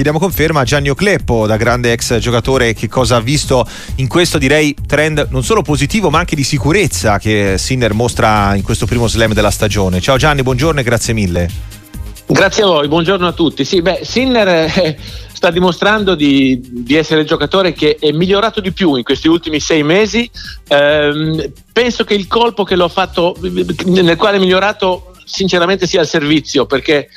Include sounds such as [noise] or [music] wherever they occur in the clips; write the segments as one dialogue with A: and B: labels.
A: chiediamo conferma a Gianni Ocleppo, da grande ex giocatore, che cosa ha visto in questo direi trend non solo positivo ma anche di sicurezza che Sinner mostra in questo primo slam della stagione. Ciao Gianni, buongiorno e grazie mille.
B: Grazie a voi, buongiorno a tutti. Sì, beh, Sinner eh, sta dimostrando di, di, essere il giocatore che è migliorato di più in questi ultimi sei mesi. Eh, penso che il colpo che l'ho fatto, nel quale è migliorato sinceramente sia il servizio perché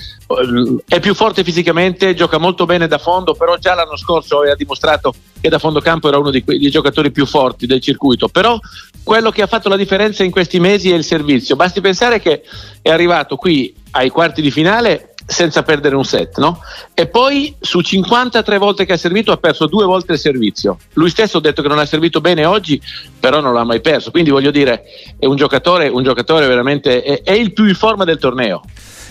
B: è più forte fisicamente, gioca molto bene da fondo, però già l'anno scorso aveva dimostrato che da fondo campo era uno dei, dei giocatori più forti del circuito. Però quello che ha fatto la differenza in questi mesi è il servizio. Basti pensare che è arrivato qui ai quarti di finale senza perdere un set, no? E poi su 53 volte che ha servito ha perso due volte il servizio. Lui stesso ha detto che non ha servito bene oggi, però non l'ha mai perso. Quindi voglio dire, è un giocatore, un giocatore veramente è, è il più in forma del torneo.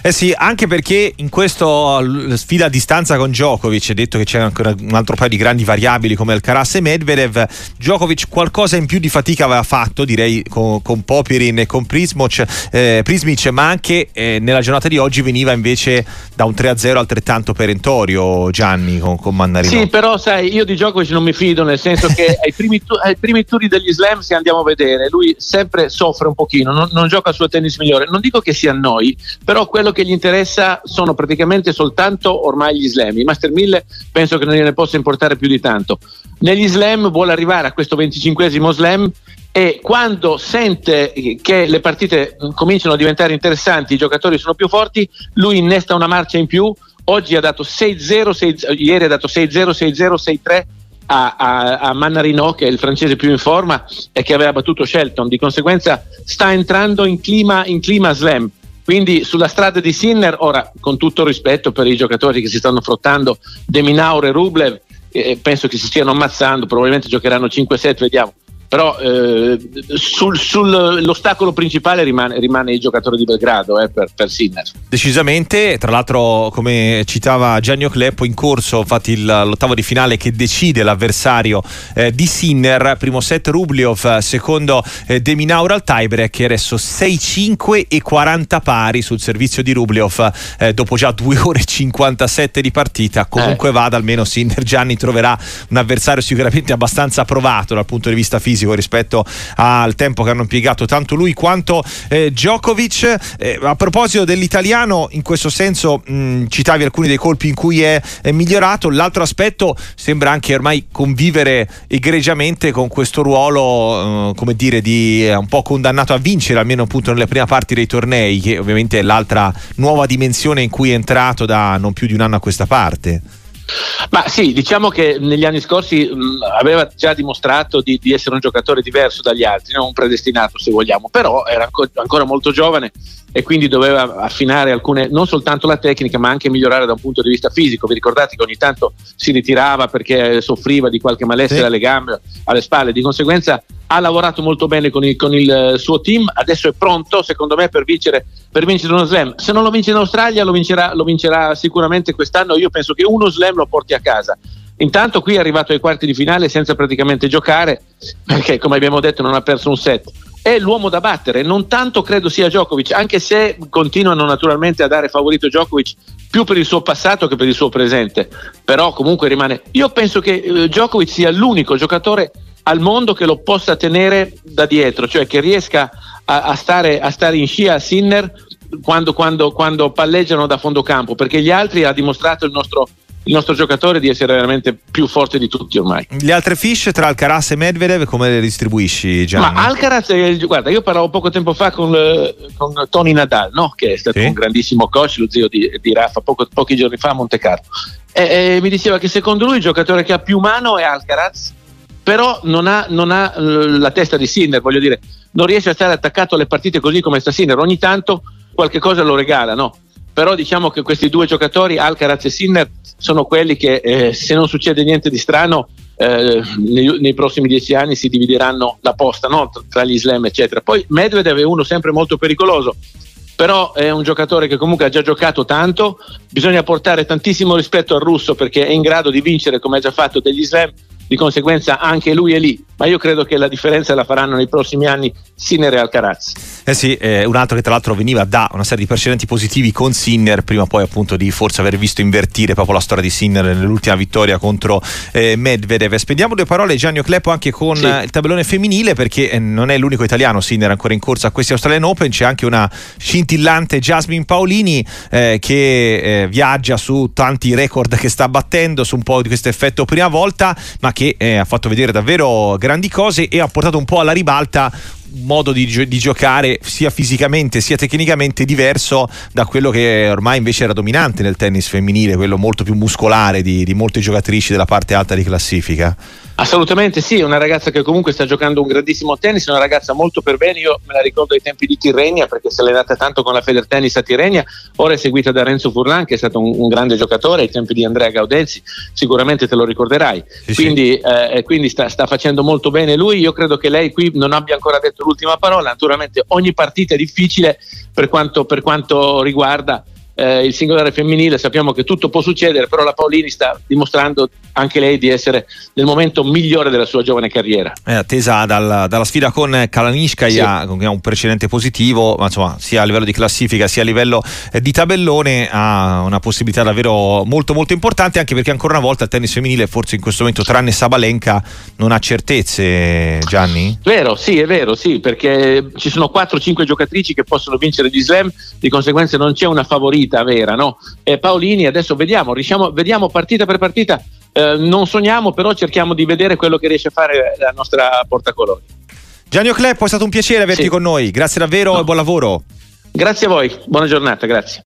A: Eh sì, anche perché in questa sfida a distanza con Djokovic, è detto che c'è ancora un altro paio di grandi variabili come Alcaraz e Medvedev, Djokovic qualcosa in più di fatica aveva fatto, direi con, con Popirin e con Prismoc, eh, Prismic, ma anche eh, nella giornata di oggi veniva invece da un 3-0 altrettanto perentorio Gianni con, con Mannarino.
B: Sì, però sai, io di Djokovic non mi fido, nel senso che [laughs] ai, primi tu- ai primi turni degli slam, se andiamo a vedere, lui sempre soffre un pochino, non, non gioca il suo tennis migliore. Non dico che sia noi, però quello che gli interessa sono praticamente soltanto ormai gli slam. Il Master 1000 penso che non gliene possa importare più di tanto. Negli slam vuole arrivare a questo 25 slam e quando sente che le partite cominciano a diventare interessanti, i giocatori sono più forti, lui innesta una marcia in più. Oggi ha dato 6-0, 6, ieri ha dato 6-0, 6-0, 6-3 a, a, a Mannarino, che è il francese più in forma e che aveva battuto Shelton. Di conseguenza sta entrando in clima, in clima slam. Quindi sulla strada di Sinner, ora con tutto rispetto per i giocatori che si stanno frottando, Deminaur e Rublev, eh, penso che si stiano ammazzando, probabilmente giocheranno 5-7, vediamo però eh, sul, sul, l'ostacolo principale rimane, rimane, il giocatore di Belgrado eh, per, per, Sinner.
A: Decisamente, tra l'altro come citava Gianni Ocleppo in corso infatti il, l'ottavo di finale che decide l'avversario eh, di Sinner, primo set Rubliov, secondo eh, Deminaur al tiebreak e adesso 6-5 e 40 pari sul servizio di Rubliov eh, dopo già 2 [laughs] ore e 57 di partita, comunque eh. vada almeno Sinner Gianni troverà un avversario sicuramente abbastanza provato dal punto di vista fisico fisico rispetto al tempo che hanno impiegato tanto lui quanto eh, Djokovic. Eh, a proposito dell'italiano, in questo senso mh, citavi alcuni dei colpi in cui è, è, migliorato, l'altro aspetto sembra anche ormai convivere egregiamente con questo ruolo, eh, come dire, di un po' condannato a vincere, almeno appunto nelle prime parti dei tornei, che ovviamente è l'altra nuova dimensione in cui è entrato da non più di un anno a questa parte.
B: Ma sì, diciamo che negli anni scorsi mh, aveva già dimostrato di, di, essere un giocatore diverso dagli altri, non un predestinato se vogliamo, però era ancora, molto giovane e quindi doveva affinare alcune, non soltanto la tecnica ma anche migliorare da un punto di vista fisico. Vi ricordate che ogni tanto si ritirava perché soffriva di qualche malessere sì. alle gambe, alle spalle, di conseguenza ha lavorato molto bene con il, con il, suo team, adesso è pronto secondo me per vincere, per vincere uno slam. Se non lo vince in Australia lo vincerà, lo vincerà sicuramente quest'anno, io penso che uno slam lo porti a casa. Intanto qui è arrivato ai quarti di finale senza praticamente giocare, perché come abbiamo detto non ha perso un set è l'uomo da battere, non tanto credo sia Djokovic, anche se continuano naturalmente a dare favorito Djokovic più per il suo passato che per il suo presente, però comunque rimane. Io penso che eh, Djokovic sia l'unico giocatore al mondo che lo possa tenere da dietro, cioè che riesca a, a, stare, a stare, in scia a Sinner quando, quando, quando palleggiano da fondo campo, perché gli altri ha dimostrato il nostro il nostro giocatore di essere veramente più forte di tutti ormai.
A: Le altre fish tra Alcaraz e Medvedev come le distribuisci Gianni?
B: Ma Alcaraz, eh, guarda, io parlavo poco tempo fa con, eh, con Tony Nadal, no? che è stato sì. un grandissimo coach, lo zio di, di Rafa, poco, pochi giorni fa a Monte Carlo. E, e, mi diceva che secondo lui il giocatore che ha più mano è Alcaraz, però non ha, non ha la testa di Sinner, voglio dire, non riesce a stare attaccato alle partite così come sta Sinner, ogni tanto qualche cosa lo regala, no? però diciamo che questi due giocatori, Alcaraz e Sinner, sono quelli che eh, se non succede niente di strano eh, nei, nei, prossimi dieci anni si divideranno la posta no? tra gli slam eccetera. Poi Medvedev è uno sempre molto pericoloso, però è un giocatore che comunque ha già giocato tanto, bisogna portare tantissimo rispetto al russo perché è in grado di vincere come ha già fatto degli slam di conseguenza anche lui è lì, ma io credo che la differenza la faranno nei prossimi anni Sinner e Alcaraz.
A: Eh sì, eh, un altro che tra l'altro veniva da una serie di precedenti positivi con Sinner, prima poi appunto di forse aver visto invertire proprio la storia di Sinner nell'ultima vittoria contro eh, Medvedev. Spendiamo due parole Gianni Oclepo anche con sì. il tabellone femminile perché eh, non è l'unico italiano Sinner ancora in corsa a questi Australian Open, c'è anche una scintillante Jasmine Paolini eh, che eh, viaggia su tanti record che sta battendo, su un po' di questo effetto prima volta, ma che ha fatto vedere davvero grandi cose e ha portato un po' alla ribalta modo di, di, giocare sia fisicamente sia tecnicamente diverso da quello che ormai invece era dominante nel tennis femminile, quello molto più muscolare di, di molte giocatrici della parte alta di classifica.
B: Assolutamente sì, è una ragazza che comunque sta giocando un grandissimo tennis, è una ragazza molto per bene, io me la ricordo ai tempi di Tirrenia perché si è allenata tanto con la Feder Tennis a Tirrenia, ora è seguita da Renzo Furlan che è stato un, un grande giocatore ai tempi di Andrea Gaudenzi, sicuramente te lo ricorderai, sì, quindi, sì. Eh, quindi sta, sta, facendo molto bene lui, io credo che lei qui non abbia ancora detto l'ultima parola, naturalmente ogni partita è difficile per quanto, per quanto riguarda eh, il singolare femminile sappiamo che tutto può succedere, però la Paolini sta dimostrando anche lei di essere nel momento migliore della sua giovane carriera.
A: È attesa dalla, dalla sfida con Kalanishkaya, sì. che ha un precedente positivo, ma insomma sia a livello di classifica sia a livello eh, di tabellone ha una possibilità davvero molto molto importante, anche perché ancora una volta il tennis femminile forse in questo momento tranne Sabalenka non ha certezze, Gianni?
B: Vero, sì, è vero, sì, perché ci sono 4-5 giocatrici che possono vincere gli slam, di conseguenza non c'è una favorita vita vera, no? E Paolini adesso vediamo, riusciamo, vediamo partita per partita, eh, non sogniamo, però cerchiamo di vedere quello che riesce a fare la nostra portacolori.
A: Gianni Ocleppo, è stato un piacere averti sì. con noi, grazie davvero no. e buon lavoro.
B: Grazie a voi, buona giornata, grazie.